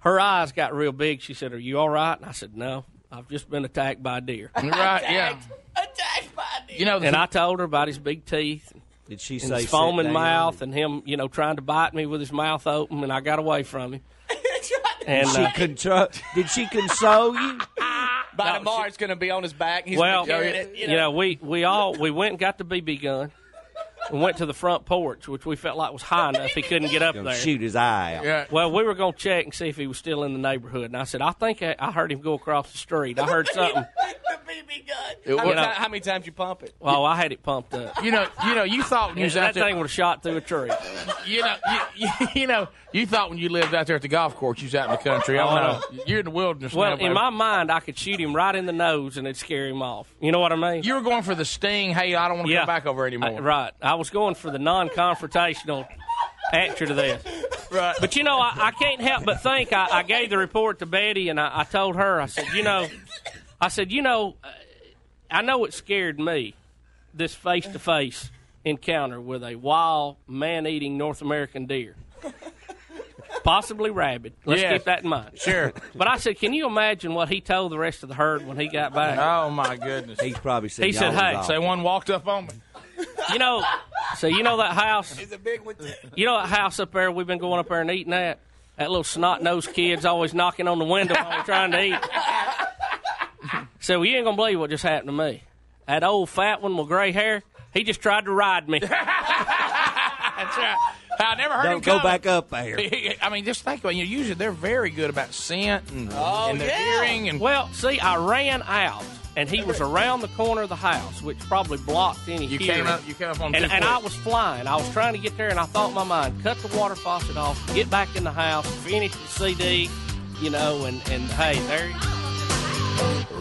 Her eyes got real big. She said, "Are you all right?" And I said, "No, I've just been attacked by a deer." [laughs] right? Yeah. Attacked by a deer. You know, the and I told her about his big teeth. Did she and say his foaming mouth and him, you know, trying to bite me with his mouth open, and I got away from him. And Did she, uh, contro- did she console you? By No, tomorrow, it's going to be on his back. He's well, gonna be carrying it, you know, we we all we went and got the BB gun. We went to the front porch, which we felt like was high enough he couldn't get up there. shoot his eye out. Yeah. Well, we were going to check and see if he was still in the neighborhood, and I said, I think I, I heard him go across the street. I heard [laughs] something. How, many You how many times you pump it? Well, I had it pumped up. You know, you know, you thought when you was that out there. thing would have shot through a tree. You know, you, you, [laughs] you know, you thought when you lived out there at the golf course, you was out in the country. I don't oh, know. You're in the wilderness. Well, now, in my mind, I could shoot him right in the nose and it'd scare him off. You know what I mean? you were going for the sting. Hey, I don't want to Yeah. come back over anymore. I- right. I was going for the non-confrontational answer to this. Right. But you know, I, I can't help but think. I, I gave the report to Betty, and I, I told her. I said, you know, I said, you know, uh, I know it scared me. This face-to-face encounter with a wild, man-eating North American deer. Possibly rabid. Let's Yes. keep that in mind. Sure. But I said, can you imagine what he told the rest of the herd when he got back? Oh my goodness. He's probably said. He said, "Hey, off." Say one walked up on me. You know, so you know that house. It's a big one. You know that house up there we've been going up there and eating at? That little snot nosed kid's always knocking on the window while we're trying to eat. So you ain't gonna believe what just happened to me. That old fat one with gray hair, he just tried to ride me. [laughs] That's right. I never heard him Don't go coming. back up there. I mean, just think about it. You know, usually they're very good about scent and, Oh, and their yeah. hearing and Well, see, I ran out and he was around the corner of the house, which probably blocked any you hearing. came up. You came up on and, two and. I was flying. I was trying to get there, and I thought in my mind, cut the water faucet off, get back in the house, finish the CD, you know, and, and hey, there you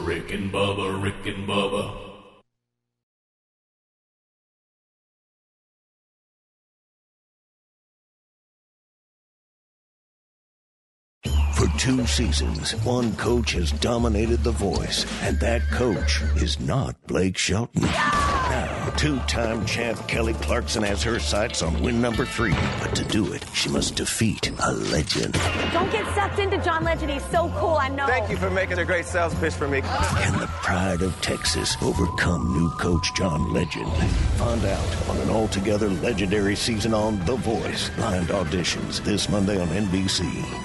Rick and Bubba, Rick and Bubba. Two seasons, one coach has dominated The Voice, and that coach is not Blake Shelton. Now, two-time champ Kelly Clarkson has her sights on win number three, but to do it, she must defeat a legend. Don't get sucked into John Legend. He's so cool, I know. Thank you for making a great sales pitch for me. Can the pride of Texas overcome new coach John Legend? Find out on an altogether legendary season on The Voice. Blind auditions this Monday on NBC.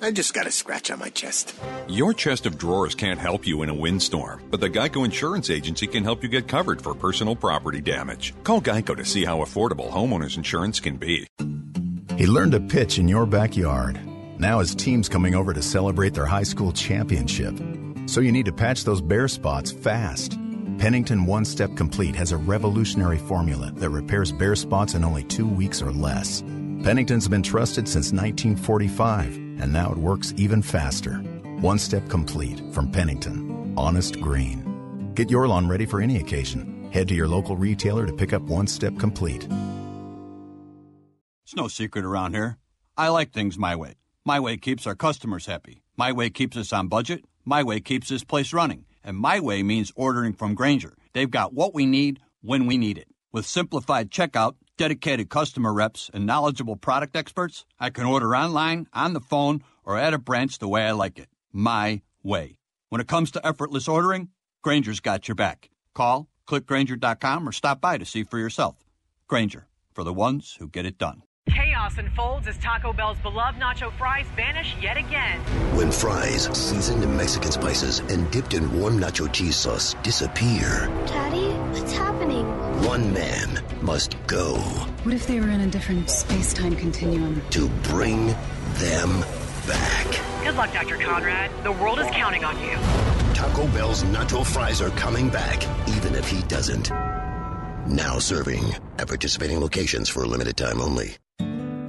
I just got a scratch on my chest. Your chest of drawers can't help you in a windstorm, but the Geico Insurance Agency can help you get covered for personal property damage. Call Geico to see how affordable homeowners insurance can be. He learned to pitch in your backyard. Now his team's coming over to celebrate their high school championship. So you need to patch those bare spots fast. Pennington One Step Complete has a revolutionary formula that repairs bare spots in only two weeks or less. Pennington's been trusted since 1945, and now it works even faster. One Step Complete from Pennington. Honest Green. Get your lawn ready for any occasion. Head to your local retailer to pick up One Step Complete. It's no secret around here. I like things my way. My way keeps our customers happy. My way keeps us on budget. My way keeps this place running. And my way means ordering from Grainger. They've got what we need when we need it. With simplified checkout, dedicated customer reps, and knowledgeable product experts, I can order online, on the phone, or at a branch the way I like it. My way. When it comes to effortless ordering, Grainger's got your back. Call, clickgrainger.com, or stop by to see for yourself. Granger, for the ones who get it done. Chaos unfolds as Taco Bell's beloved nacho fries vanish yet again. When fries, seasoned in Mexican spices and dipped in warm nacho cheese sauce, disappear, Daddy, what's happening? one man must go What if they were in a different space time continuum? to bring them back. Good luck, Dr. Conrad. The world is counting on you. Taco Bell's nacho fries are coming back, even if he doesn't. Now serving at participating locations for a limited time only.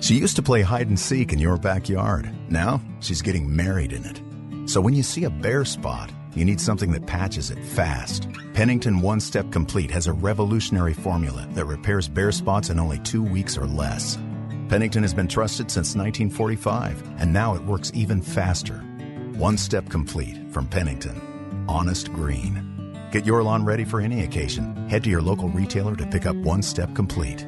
She used to play hide and seek in your backyard. Now she's getting married in it. So when you see a bare spot, you need something that patches it fast. Pennington One Step Complete has a revolutionary formula that repairs bare spots in only two weeks or less. Pennington has been trusted since 1945, and now it works even faster. One Step Complete from Pennington. Honest Green. Get your lawn ready for any occasion. Head to your local retailer to pick up One Step Complete.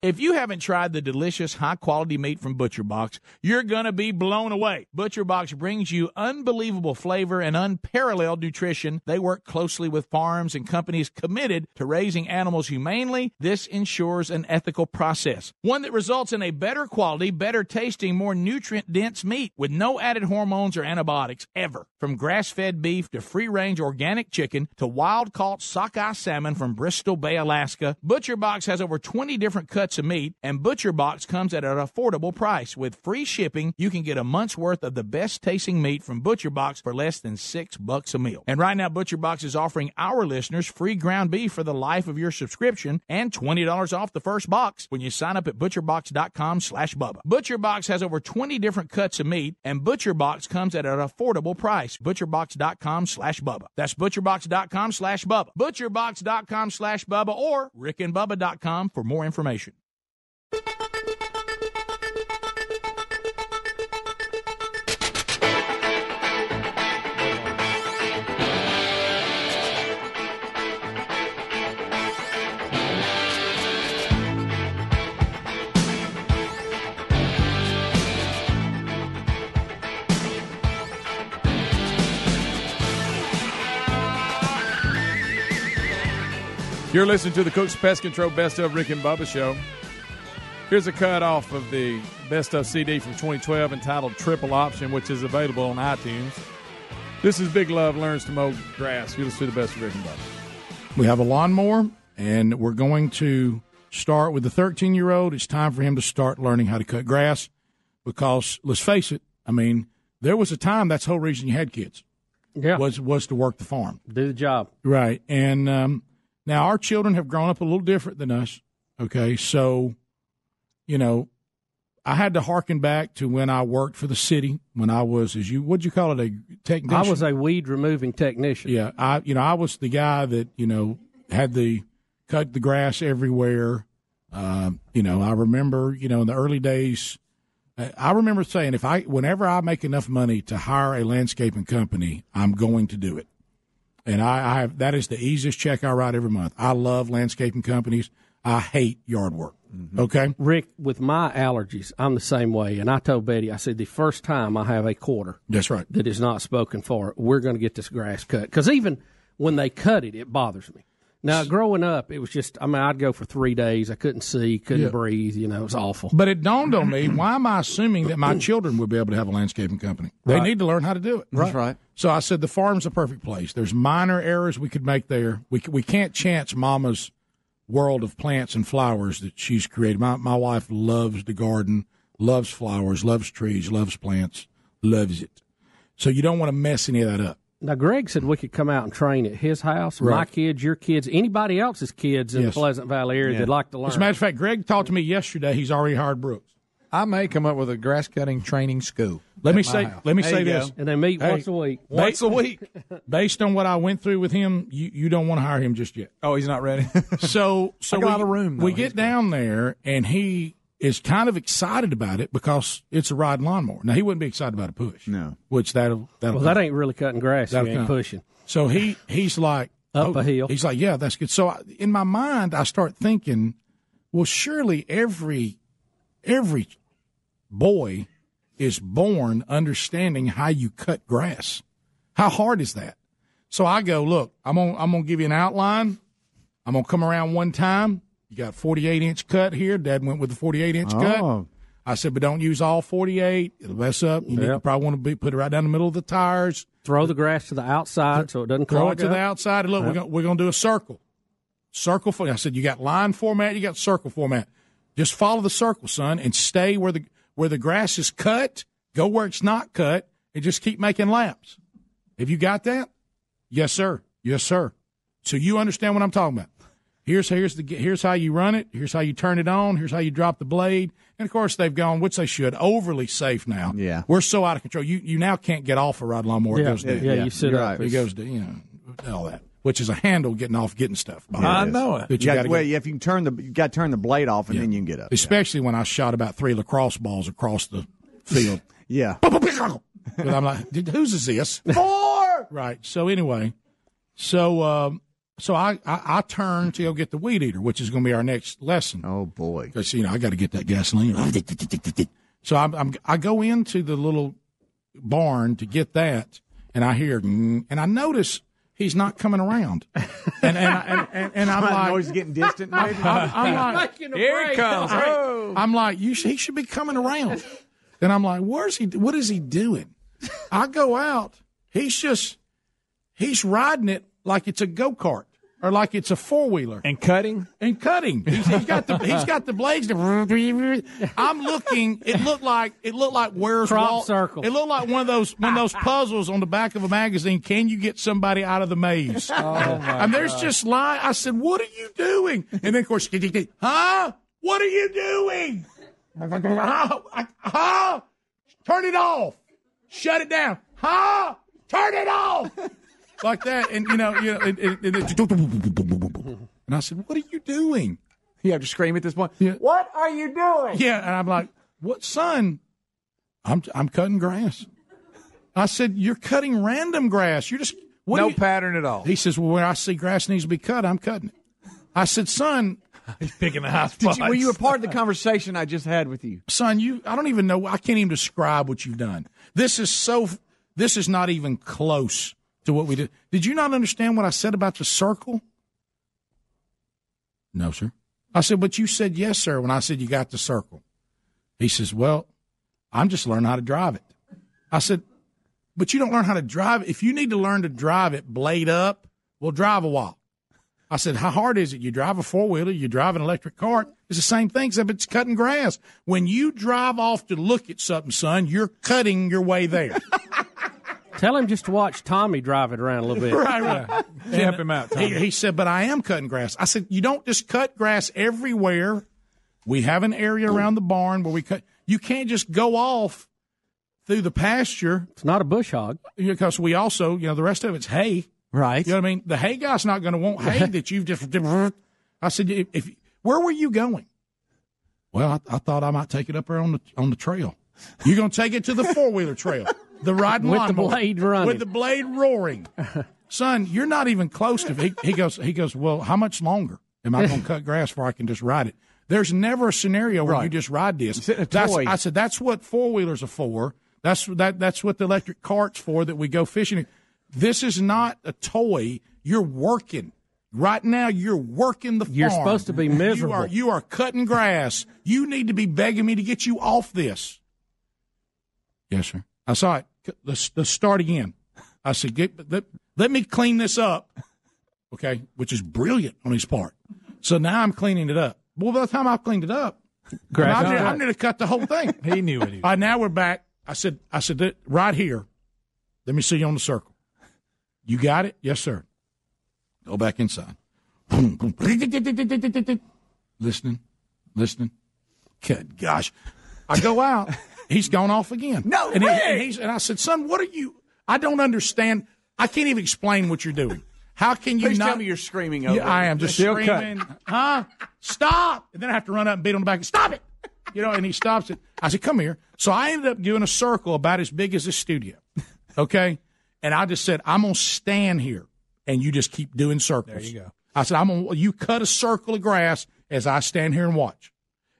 If you haven't tried the delicious, high quality meat from Butcher Box, you're going to be blown away. Butcher Box brings you unbelievable flavor and unparalleled nutrition. They work closely with farms and companies committed to raising animals humanely. This ensures an ethical process, one that results in a better quality, better tasting, more nutrient dense meat with no added hormones or antibiotics ever. From grass fed beef to free range organic chicken to wild caught sockeye salmon from Bristol Bay, Alaska, Butcher Box has over 20 different cuts of meat, and Butcher Box comes at an affordable price. With free shipping, you can get a month's worth of the best tasting meat from Butcher Box for less than six bucks a meal. And right now, Butcher Box is offering our listeners free ground beef for the life of your subscription and $20 off the first box when you sign up at butcherbox.com slash Bubba. Butcher Box has over 20 different cuts of meat, and Butcher Box comes at an affordable price. Butcherbox.com slash Bubba. That's butcherbox.com slash Bubba. Butcherbox.com slash Bubba or rickandbubba.com for more information. You're listening to the Cooks Pest Control Best of Rick and Bubba Show. Here's a cut off of the Best of CD from 2012 entitled Triple Option, which is available on iTunes. This is Big Love Learns to Mow Grass. You listen to the Best of Rick and We have a lawnmower, and we're going to start with the 13 year old. It's time for him to start learning how to cut grass because, let's face it, I mean, there was a time that's the whole reason you had kids. Yeah. Was, was to work the farm. Do the job. Right. And um, now our children have grown up a little different than us. Okay. So, you know, I had to harken back to when I worked for the city, when I was, as you, what'd you call it, a technician? I was a weed removing technician. Yeah, I you know I was the guy that you know had the cut the grass everywhere. Um, you know, I remember you know in the early days. I remember saying if I whenever I make enough money to hire a landscaping company, I'm going to do it. And I, I have that is the easiest check I write every month. I love landscaping companies. I hate yard work. Mm-hmm. Okay, Rick, with my allergies, I'm the same way. And I told Betty, I said, the first time I have a quarter that's right. that is not spoken for, we're going to get this grass cut. Because even when they cut it, it bothers me. Now, growing up, it was just, I mean, I'd go for three days. I couldn't see, couldn't Yeah. breathe. You know, it was awful. But it dawned on me, why am I assuming that my children would be able to have a landscaping company? They Right. need to learn how to do it. That's right. So I said the farm's a perfect place. There's minor errors we could make there. We we can't chance Mama's world of plants and flowers that she's created. My my wife loves the garden, loves flowers, loves trees, loves plants, loves it. So you don't want to mess any of that up. Now, Greg said we could come out and train at his house, my kids, your kids, anybody else's kids in Yes. the Pleasant Valley area that'd like to learn. As a matter of fact, Greg talked to me yesterday. He's already hired Brooks. I may come up with a grass cutting training school. Let me say. house. Let me There say you go. this. And they meet Hey, once a week. Once a week. [laughs] Based on what I went through with him, you, you don't want to hire him just yet. Oh, he's not ready. [laughs] So so I got we, out of room, though. we get down there and he is kind of excited about it because it's a ride lawnmower. Now he wouldn't be excited about a push. No. Which that'll that'll Well, that ain't really cutting grass. that'll ain't pushing. So he he's like Up oh, a hill. He's like, yeah, that's good. So I, in my mind, I start thinking, well, surely every every boy is born understanding how you cut grass. How hard is that? So I go, look, I'm gonna I'm gonna give you an outline. I'm gonna come around one time. You got 48 inch cut here. Dad went with the 48 inch Oh. cut. I said, but don't use all 48. It'll mess up. You, need, you probably want to be put it right down the middle of the tires. Throw the grass to the outside so it doesn't Throw it to up. the outside. And look, we're gonna, we're gonna do a circle. Circle. For, I said, you got line format. You got circle format. Just follow the circle, son, and stay where the where the grass is cut. Go where it's not cut, and just keep making laps. Have you got that? Yes, sir. Yes, sir. So you understand what I'm talking about. Here's here's the here's how you run it. Here's how you turn it on. Here's how you drop the blade. And of course, they've gone, which they should, overly safe now. Yeah. we're so out of control. You you now can't get off a rod lawnmower. Yeah, it goes yeah, down. yeah, you sit You're up. right. It goes to you know all that, which is a handle getting off getting stuff. I know it. That You you got, got well, if you can turn the you got to turn the blade off and Yeah. then you can get up. especially when I shot about three lacrosse balls across the field. [laughs] Yeah. But I'm like, "Dude, whose is this? [laughs] Four. Right. So anyway, so um, so I, I I turn to go get the weed eater, which is going to be our next lesson. Oh boy. because you know I got to get that gasoline. So I'm, I'm I go into the little barn to get that, and I hear and I notice he's not coming around, [laughs] and and I, and, and, and I'm The like, noise is getting distant. Maybe. I'm, I'm like, [laughs] Here he comes. Oh. I'm like, you should, he should be coming around. And I'm like, where's he? What is he doing? I go out. He's just he's riding it like it's a go kart or like it's a four wheeler And cutting? and cutting. He's, he's got the he's got the blades. [laughs] I'm looking. It looked like it looked like where's Crop Walt? circle. It looked like one of those one of those [laughs] puzzles on the back of a magazine. Can you get somebody out of the maze? [laughs] Oh, and there's just line. I said, "What are you doing?" And then of course, huh? What are you doing? Huh? Huh? Turn it off. Shut it down. Huh? Turn it off. Like that, and you know, you know, and, and, and, it- and I said, "What are you doing?" You have to scream at this point. Yeah. What are you doing? Yeah, and I'm like, "What, son? I'm I'm cutting grass." I said, "You're cutting random grass. You're just what no you-" pattern at all. He says, "Well, where I see grass needs to be cut, I'm cutting it." I said, "Son, He's picking the high Did spots. you, were you a part of the conversation I just had with you? son, you I don't even know. I can't even describe what you've done. This is so. This is not even close to what we did. Did you not understand what I said about the circle? No, sir. I said, But you said yes, sir, when I said you got the circle. He says, Well, I'm just learning how to drive it. I said, But you don't learn how to drive it. If you need to learn to drive it blade up, we'll drive a while. I said, How hard is it? You drive a four wheeler, you drive an electric cart. It's the same thing, except it's cutting grass. When you drive off to look at something, son, you're cutting your way there. [laughs] Tell him just to watch Tommy drive it around a little bit. [laughs] right, right. Camp him out, Tommy. He, he said, but I am cutting grass. I said, you don't just cut grass everywhere. We have an area around the barn where we cut. You can't just go off through the pasture. It's not a bush hog. Because we also, you know, the rest of it's hay. Right. You know what I mean? The hay guy's not going to want hay [laughs] that you've just. I said, if, if where were you going? Well, I, I thought I might take it up there on the on the trail. You're going to take it to the four wheeler trail, the riding With the blade running. with the blade roaring. [laughs] Son, you're not even close to. He, he goes. He goes. Well, how much longer am I going to cut grass before I can just ride it? There's never a scenario where you just ride this. It's a That's, toy. I said that's what four wheelers are for. That's that. That's what the electric carts for that we go fishing. This is not a toy. You're working right now. You're working the farm. You're supposed to be miserable. You are, you are cutting grass. You need to be begging me to get you off this. Yes, sir. I saw it. Let's, let's start again. I said, get, let, let me clean this up. Okay, which is brilliant on his part. So now I'm cleaning it up. Well, by the time I've cleaned it up, I'm on. gonna- I'm going to cut the whole thing. [laughs] He knew it. All right, now we're back. I said, I said, right here. Let me see you on the circle. You got it? Yes, sir. Go back inside. Listening, listening. Good gosh. I go out. He's gone off again. No and, he- and, he's, and I said, son, what are you? I don't understand. I can't even explain what you're doing. How can you Please not? tell me you're screaming over. Yeah, I am just Still cut. screaming, huh? Stop! And then I have to run up and beat on the back. And stop it! You know, and he stops it. I said, "Come here." So I ended up doing a circle about as big as this studio. [laughs] Okay, and I just said, "I'm gonna stand here, and you just keep doing circles." There you go. I said, "I'm gonna you cut a circle of grass as I stand here and watch,"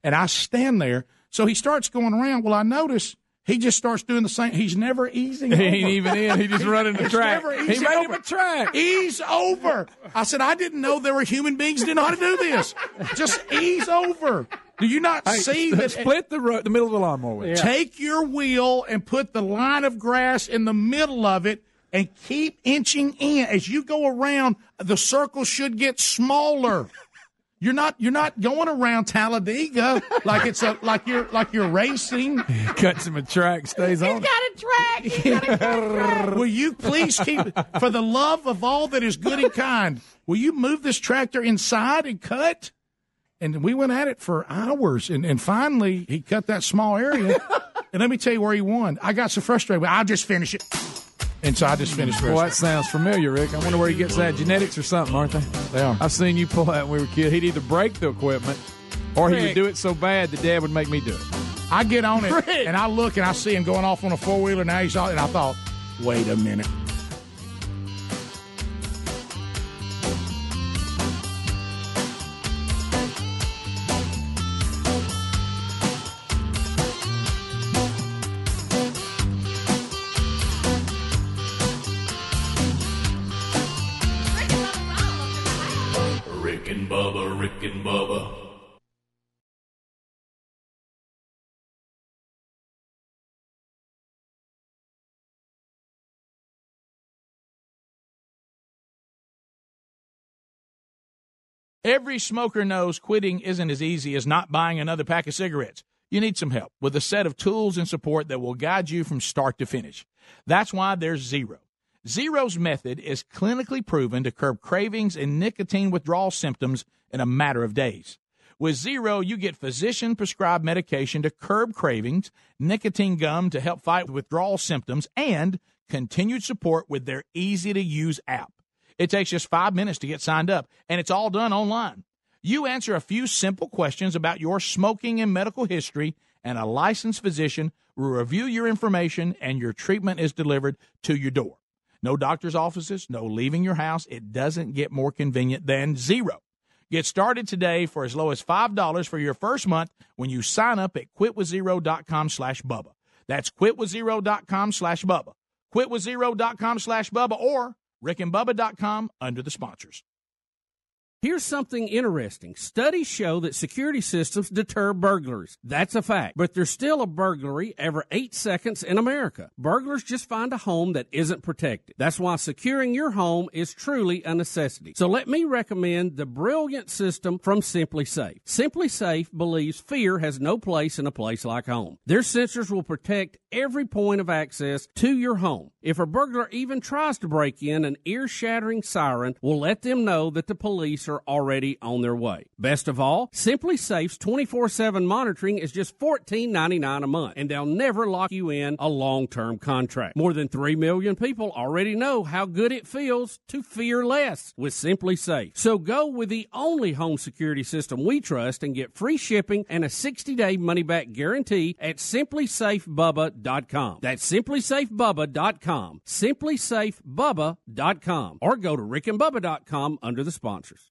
and I stand there. So he starts going around. Well, I notice. He just starts doing the same. He's never easing. [laughs] He over. ain't even in. He just running the track. never He easing made over. him a track. Ease over. I said, I didn't know there were human beings that didn't know how to do this. Just ease over. Do you not see that? Split the ro- the middle of the lawnmower. with. Take your wheel and put the line of grass in the middle of it and keep inching in. As you go around, the circle should get smaller. You're not you're not going around Talladega like it's a like you're like you're racing. [laughs] Cuts him a track, stays on. Got track. He's got a track. will you please keep, for the love of all that is good and kind, will you move this tractor inside and cut? And we went at it for hours, and, and finally he cut that small area. [laughs] and let me tell you where he won. I got so frustrated. I'll just finish it. And so I just finished Well, that sounds familiar, Rick. I wonder where he gets that. Genetics or something, aren't they? They are. I've seen you pull that when we were kids. He'd either break the equipment or he would do it so bad that Dad would make me do it. I get on it, Rick. and I look, and I see him going off on a four wheeler. Now he's all, and I thought, wait a minute. Every smoker knows quitting isn't as easy as not buying another pack of cigarettes. You need some help with a set of tools and support that will guide you from start to finish. That's why there's Zero. Zero's method is clinically proven to curb cravings and nicotine withdrawal symptoms in a matter of days. With Zero, you get physician prescribed medication to curb cravings, nicotine gum to help fight withdrawal symptoms, and continued support with their easy to use app. It takes just five minutes to get signed up, and it's all done online. You answer a few simple questions about your smoking and medical history, and a licensed physician will review your information, and your treatment is delivered to your door. No doctor's offices, no leaving your house. It doesn't get more convenient than zero. Get started today for as low as $5 for your first month when you sign up at quitwithzero.com slash Bubba. That's quitwithzero.com slash Bubba. Quitwithzero.com slash Bubba or rickandbubba.com under the sponsors. Here's something interesting. Studies show that security systems deter burglars. That's a fact. But there's still a burglary every eight seconds in America. Burglars just find a home that isn't protected. That's why securing your home is truly a necessity. So let me recommend the brilliant system from SimpliSafe. Simply Safe believes fear has no place in a place like home. Their sensors will protect every point of access to your home. If a burglar even tries to break in, an ear shattering siren will let them know that the police are already on their way. Best of all, SimpliSafe's 24 7 monitoring is just $14.99 a month, and they'll never lock you in a long term contract. More than 3 million people already know how good it feels to fear less with SimpliSafe. So go with the only home security system we trust and get free shipping and a 60 day money back guarantee at simplisafebubba.com. That's simplisafebubba.com. Simplisafebubba.com. Or go to rickandbubba.com under the sponsors.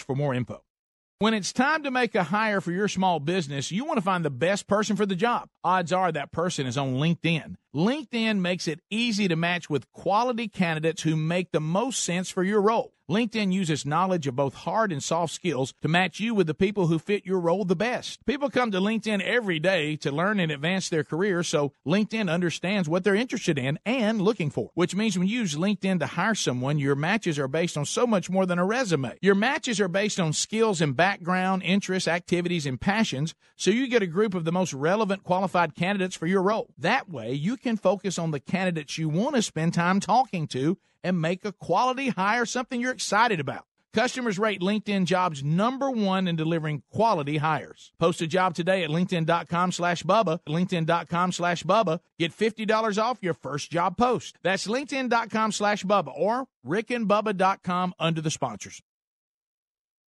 for more info. When it's time to make a hire for your small business, you want to find the best person for the job. Odds are that person is on LinkedIn. LinkedIn makes it easy to match with quality candidates who make the most sense for your role. LinkedIn uses knowledge of both hard and soft skills to match you with the people who fit your role the best. People come to LinkedIn every day to learn and advance their career, so LinkedIn understands what they're interested in and looking for. Which means when you use LinkedIn to hire someone, your matches are based on so much more than a resume. Your matches are based on skills and background, interests, activities, and passions, so you get a group of the most relevant qualified candidates for your role. That way, you can focus on the candidates you want to spend time talking to and make a quality hire something you're excited about. Customers rate LinkedIn jobs number one in delivering quality hires. Post a job today at LinkedIn.com slash Bubba. LinkedIn.com slash Bubba. Get $50 off your first job post. That's LinkedIn.com slash Bubba or RickandBubba.com under the sponsors.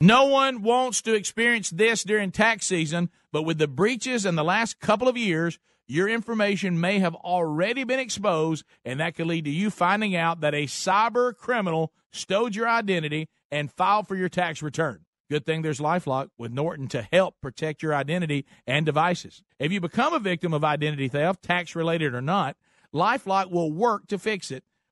No one wants to experience this during tax season, but with the breaches in the last couple of years, your information may have already been exposed, and that could lead to you finding out that a cyber criminal stowed your identity and filed for your tax return. Good thing there's Lifelock with Norton to help protect your identity and devices. If you become a victim of identity theft, tax related or not, Lifelock will work to fix it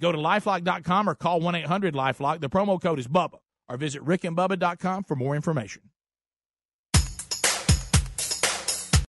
Go to lifelock.com or call 1 800 Lifelock. The promo code is BUBBA. Or visit rickandbubba.com for more information.